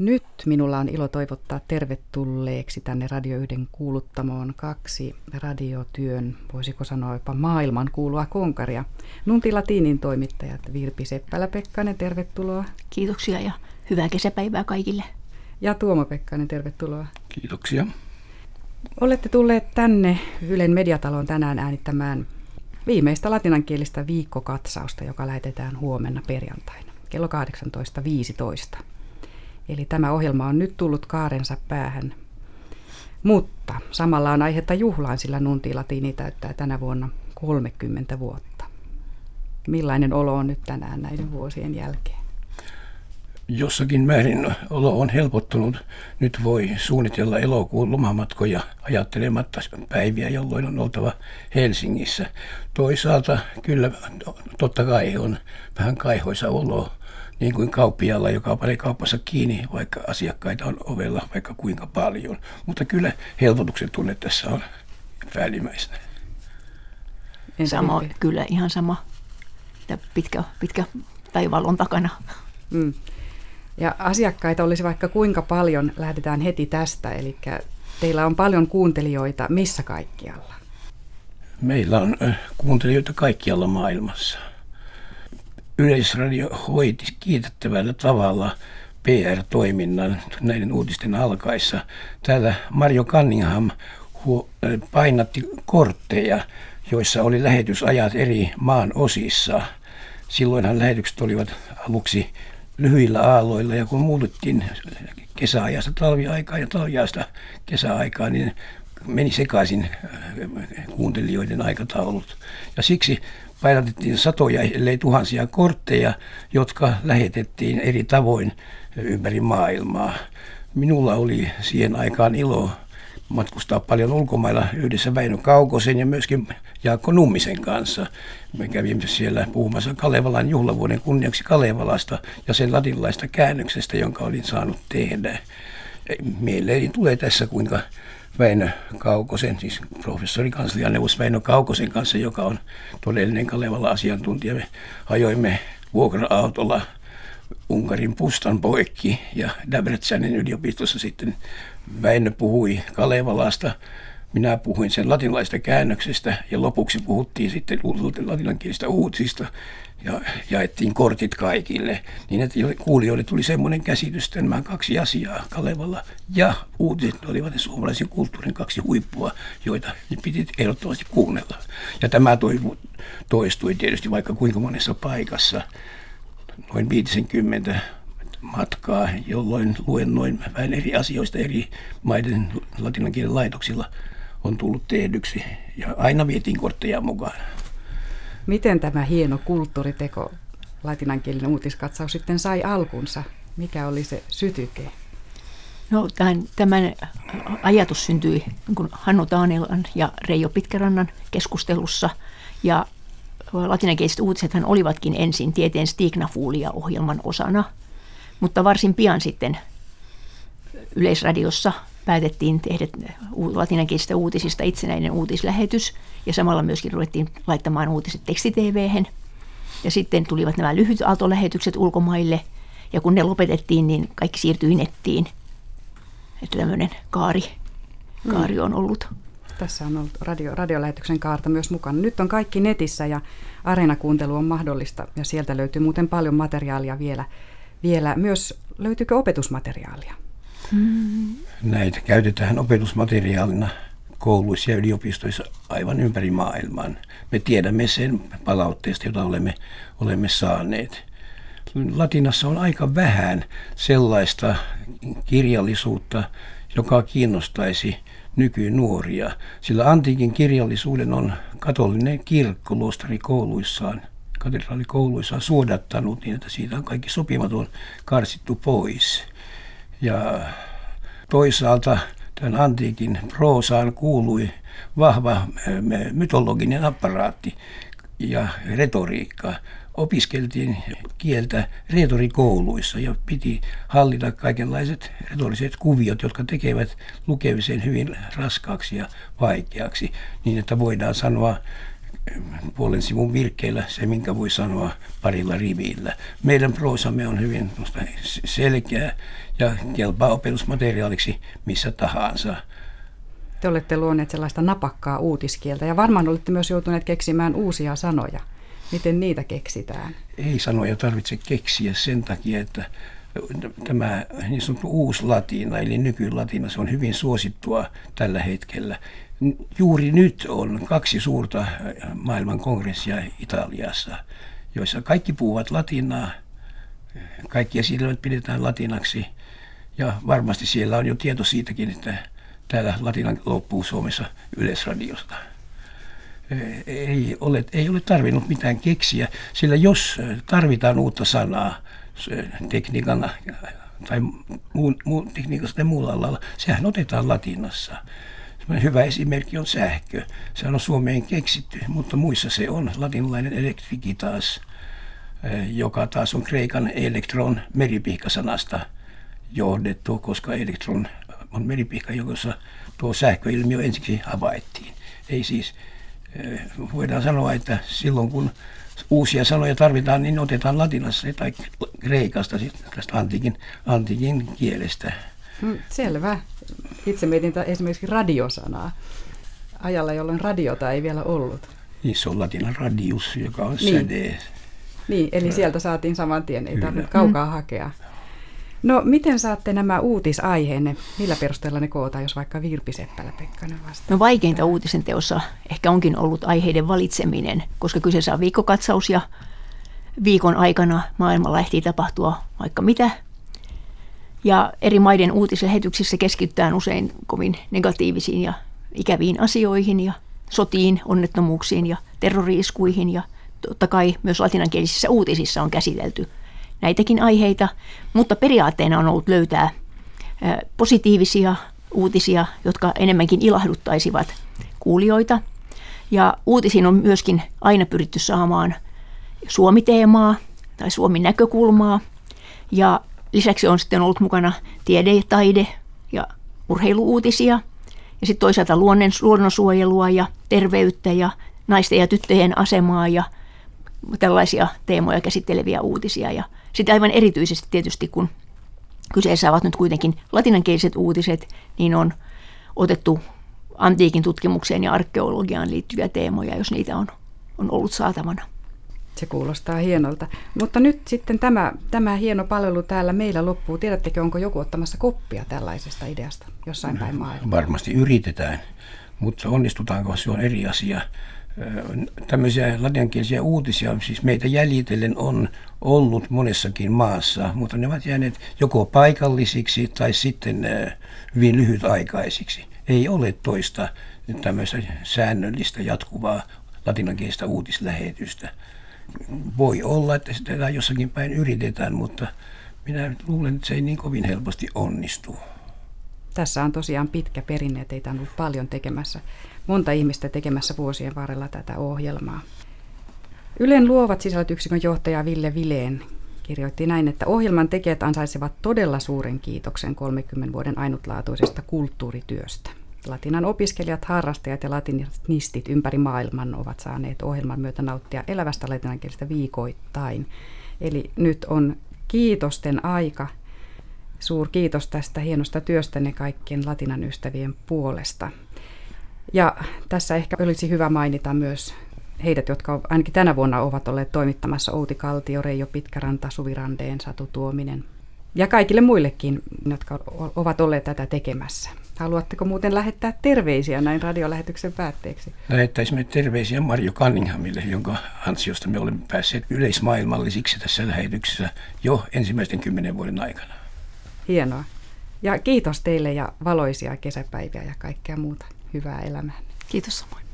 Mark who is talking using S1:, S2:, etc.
S1: Nyt minulla on ilo toivottaa tervetulleeksi tänne Radio 1 kuuluttamoon kaksi radiotyön, voisiko sanoa jopa maailman kuulua konkaria. Nunti Latinin toimittajat Virpi Seppälä-Pekkanen, tervetuloa.
S2: Kiitoksia ja hyvää kesäpäivää kaikille.
S1: Ja Tuomo Pekkanen, tervetuloa.
S3: Kiitoksia.
S1: Olette tulleet tänne Ylen mediataloon tänään äänittämään viimeistä latinankielistä viikkokatsausta, joka lähetetään huomenna perjantaina kello 18.15. Eli tämä ohjelma on nyt tullut kaarensa päähän. Mutta samalla on aihetta juhlaan, sillä Nunti Latini täyttää tänä vuonna 30 vuotta. Millainen olo on nyt tänään näiden vuosien jälkeen?
S3: Jossakin määrin olo on helpottunut. Nyt voi suunnitella elokuun lomamatkoja ajattelematta päiviä, jolloin on oltava Helsingissä. Toisaalta kyllä totta kai on vähän kaihoisa olo niin kuin kauppialla, joka panee kauppassa kiinni, vaikka asiakkaita on ovella vaikka kuinka paljon. Mutta kyllä helpotuksen tunne tässä on päällimmäisenä.
S2: Sama, kyllä ihan sama. Pitkä, pitkä taivaalla on takana. Mm.
S1: Ja asiakkaita olisi vaikka kuinka paljon, lähdetään heti tästä. Eli teillä on paljon kuuntelijoita missä kaikkialla?
S3: Meillä on kuuntelijoita kaikkialla maailmassa. Yleisradio hoiti kiitettävällä tavalla PR-toiminnan näiden uutisten alkaessa. Täällä Mario Cunningham painatti kortteja, joissa oli lähetysajat eri maan osissa. Silloinhan lähetykset olivat aluksi lyhyillä aalloilla ja kun muututtiin kesäajasta talviaikaan ja talviaista kesäaikaan, niin meni sekaisin kuuntelijoiden aikataulut. Ja siksi painatettiin satoja, ellei tuhansia kortteja, jotka lähetettiin eri tavoin ympäri maailmaa. Minulla oli siihen aikaan ilo matkustaa paljon ulkomailla yhdessä Väinö Kaukosen ja myöskin Jaakko Nummisen kanssa. Me kävimme siellä puhumassa Kalevalan juhlavuoden kunniaksi Kalevalasta ja sen latinlaista käännöksestä, jonka olin saanut tehdä. Mieleeni tulee tässä, kuinka Väinö Kaukosen, siis professori kanslianeuvos Väinö Kaukosen kanssa, joka on todellinen Kalevala asiantuntija. Me ajoimme vuokra-autolla Unkarin pustan poikki ja Debrecanin yliopistossa sitten Väinö puhui Kalevalasta, minä puhuin sen latinalaista käännöksestä ja lopuksi puhuttiin sitten latinankielistä uutisista ja jaettiin kortit kaikille, niin että kuulijoille tuli semmoinen käsitys, että nämä kaksi asiaa, Kalevala ja uutiset, olivat ne suomalaisen kulttuurin kaksi huippua, joita piti ehdottomasti kuunnella. Ja tämä toistui tietysti vaikka kuinka monessa paikassa, noin 50 matkaa, jolloin luennoin vähän eri asioista eri maiden latinankielen laitoksilla on tullut tehdyksi ja aina vietiin kortteja mukaan.
S1: Miten tämä hieno kulttuuriteko, latinankielinen uutiskatsaus sitten sai alkunsa? Mikä oli se sytyke?
S2: No, tämän, tämän ajatus syntyi niin Hannu Taanilan ja Reijo Pitkärannan keskustelussa. Ja latinankieliset uutisethan olivatkin ensin tieteen stignafuulia ohjelman osana. Mutta varsin pian sitten Yleisradiossa päätettiin tehdä latinankielisistä uutisista itsenäinen uutislähetys ja samalla myöskin ruvettiin laittamaan uutiset tekstitvhen. Ja sitten tulivat nämä lyhyt aaltolähetykset ulkomaille ja kun ne lopetettiin, niin kaikki siirtyi nettiin. Että tämmöinen kaari, kaari on ollut.
S1: Tässä on ollut radio, radiolähetyksen kaarta myös mukana. Nyt on kaikki netissä ja areenakuuntelu on mahdollista ja sieltä löytyy muuten paljon materiaalia vielä. vielä. Myös löytyykö opetusmateriaalia?
S3: Näitä käytetään opetusmateriaalina kouluissa ja yliopistoissa aivan ympäri maailman. Me tiedämme sen palautteesta, jota olemme, olemme saaneet. Latinassa on aika vähän sellaista kirjallisuutta, joka kiinnostaisi nykynuoria, sillä antiikin kirjallisuuden on katolinen kirkko luostarikouluissaan, katedraalikouluissaan suodattanut niin, että siitä on kaikki sopimaton karsittu pois. Ja toisaalta tämän antiikin proosaan kuului vahva mytologinen apparaatti ja retoriikka. Opiskeltiin kieltä retorikouluissa ja piti hallita kaikenlaiset retoriset kuviot, jotka tekevät lukemisen hyvin raskaaksi ja vaikeaksi, niin että voidaan sanoa puolen sivun virkkeillä se, minkä voi sanoa parilla rivillä. Meidän proosamme on hyvin selkeä ja kelpaa opetusmateriaaliksi missä tahansa.
S1: Te olette luoneet sellaista napakkaa uutiskieltä ja varmaan olette myös joutuneet keksimään uusia sanoja. Miten niitä keksitään?
S3: Ei sanoja tarvitse keksiä sen takia, että tämä niin sanottu uusi latina, eli nykylatina, se on hyvin suosittua tällä hetkellä. Juuri nyt on kaksi suurta maailman kongressia Italiassa, joissa kaikki puhuvat latinaa, kaikki esitelmät pidetään latinaksi, ja varmasti siellä on jo tieto siitäkin, että täällä latinan loppuu Suomessa Yleisradiosta ei ole, ei ole tarvinnut mitään keksiä, sillä jos tarvitaan uutta sanaa tekniikana tai muun, muun tekniikassa tai muulla alalla, sehän otetaan latinassa. Hyvä esimerkki on sähkö. Se on Suomeen keksitty, mutta muissa se on latinalainen elektrikitas, joka taas on kreikan elektron meripihkasanasta johdettu, koska elektron on meripihka, jossa tuo sähköilmiö ensiksi havaittiin. Ei siis voidaan sanoa, että silloin kun uusia sanoja tarvitaan, niin otetaan latinassa tai kreikasta, tästä antiikin, antiikin kielestä.
S1: Hmm, selvä. Itse mietin esimerkiksi radiosanaa ajalla, jolloin radiota ei vielä ollut.
S3: Niin se on latinan radius, joka on niin. säde.
S1: Niin, eli sieltä saatiin saman tien, ei tarvitse kaukaa hakea. No miten saatte nämä uutisaiheenne, millä perusteella ne kootaan, jos vaikka Virpi Seppälä Pekkanen vastaa?
S2: No vaikeinta uutisen teossa ehkä onkin ollut aiheiden valitseminen, koska kyseessä on viikkokatsaus ja viikon aikana maailmalla ehtii tapahtua vaikka mitä. Ja eri maiden uutislähetyksissä keskitytään usein kovin negatiivisiin ja ikäviin asioihin ja sotiin, onnettomuuksiin ja terroriiskuihin ja totta kai myös latinankielisissä uutisissa on käsitelty – näitäkin aiheita, mutta periaatteena on ollut löytää positiivisia uutisia, jotka enemmänkin ilahduttaisivat kuulijoita. Ja uutisiin on myöskin aina pyritty saamaan Suomi-teemaa tai Suomen näkökulmaa. Ja lisäksi on sitten ollut mukana tiede, taide ja urheiluuutisia. Ja sitten toisaalta luonnon, luonnonsuojelua ja terveyttä ja naisten ja tyttöjen asemaa ja tällaisia teemoja käsitteleviä uutisia. Ja sitten aivan erityisesti tietysti, kun kyseessä ovat nyt kuitenkin latinankieliset uutiset, niin on otettu antiikin tutkimukseen ja arkeologiaan liittyviä teemoja, jos niitä on, on ollut saatavana.
S1: Se kuulostaa hienolta. Mutta nyt sitten tämä, tämä hieno palvelu täällä meillä loppuu. Tiedättekö, onko joku ottamassa koppia tällaisesta ideasta jossain päin maailmaa?
S3: Varmasti yritetään, mutta onnistutaanko se on eri asia tämmöisiä latinankielisiä uutisia, siis meitä jäljitellen on ollut monessakin maassa, mutta ne ovat jääneet joko paikallisiksi tai sitten hyvin lyhytaikaisiksi. Ei ole toista tämmöistä säännöllistä jatkuvaa latinankielistä uutislähetystä. Voi olla, että sitä jossakin päin yritetään, mutta minä luulen, että se ei niin kovin helposti onnistu.
S1: Tässä on tosiaan pitkä perinne, teitä on ollut paljon tekemässä monta ihmistä tekemässä vuosien varrella tätä ohjelmaa. Ylen luovat sisältöyksikön johtaja Ville Vileen kirjoitti näin, että ohjelman tekijät ansaitsevat todella suuren kiitoksen 30 vuoden ainutlaatuisesta kulttuurityöstä. Latinan opiskelijat, harrastajat ja latinistit ympäri maailman ovat saaneet ohjelman myötä nauttia elävästä latinankielistä viikoittain. Eli nyt on kiitosten aika. Suur kiitos tästä hienosta työstänne kaikkien latinan ystävien puolesta. Ja tässä ehkä olisi hyvä mainita myös heidät, jotka ainakin tänä vuonna ovat olleet toimittamassa Outi Kaltio, Reijo Pitkäranta, Suvi Randeen, Satu Tuominen. Ja kaikille muillekin, jotka ovat olleet tätä tekemässä. Haluatteko muuten lähettää terveisiä näin radiolähetyksen päätteeksi?
S3: Lähettäisimme terveisiä Marjo Cunninghamille, jonka ansiosta me olemme päässeet yleismaailmallisiksi tässä lähetyksessä jo ensimmäisten kymmenen vuoden aikana.
S1: Hienoa. Ja kiitos teille ja valoisia kesäpäiviä ja kaikkea muuta hyvää elämää.
S2: Kiitos samoin.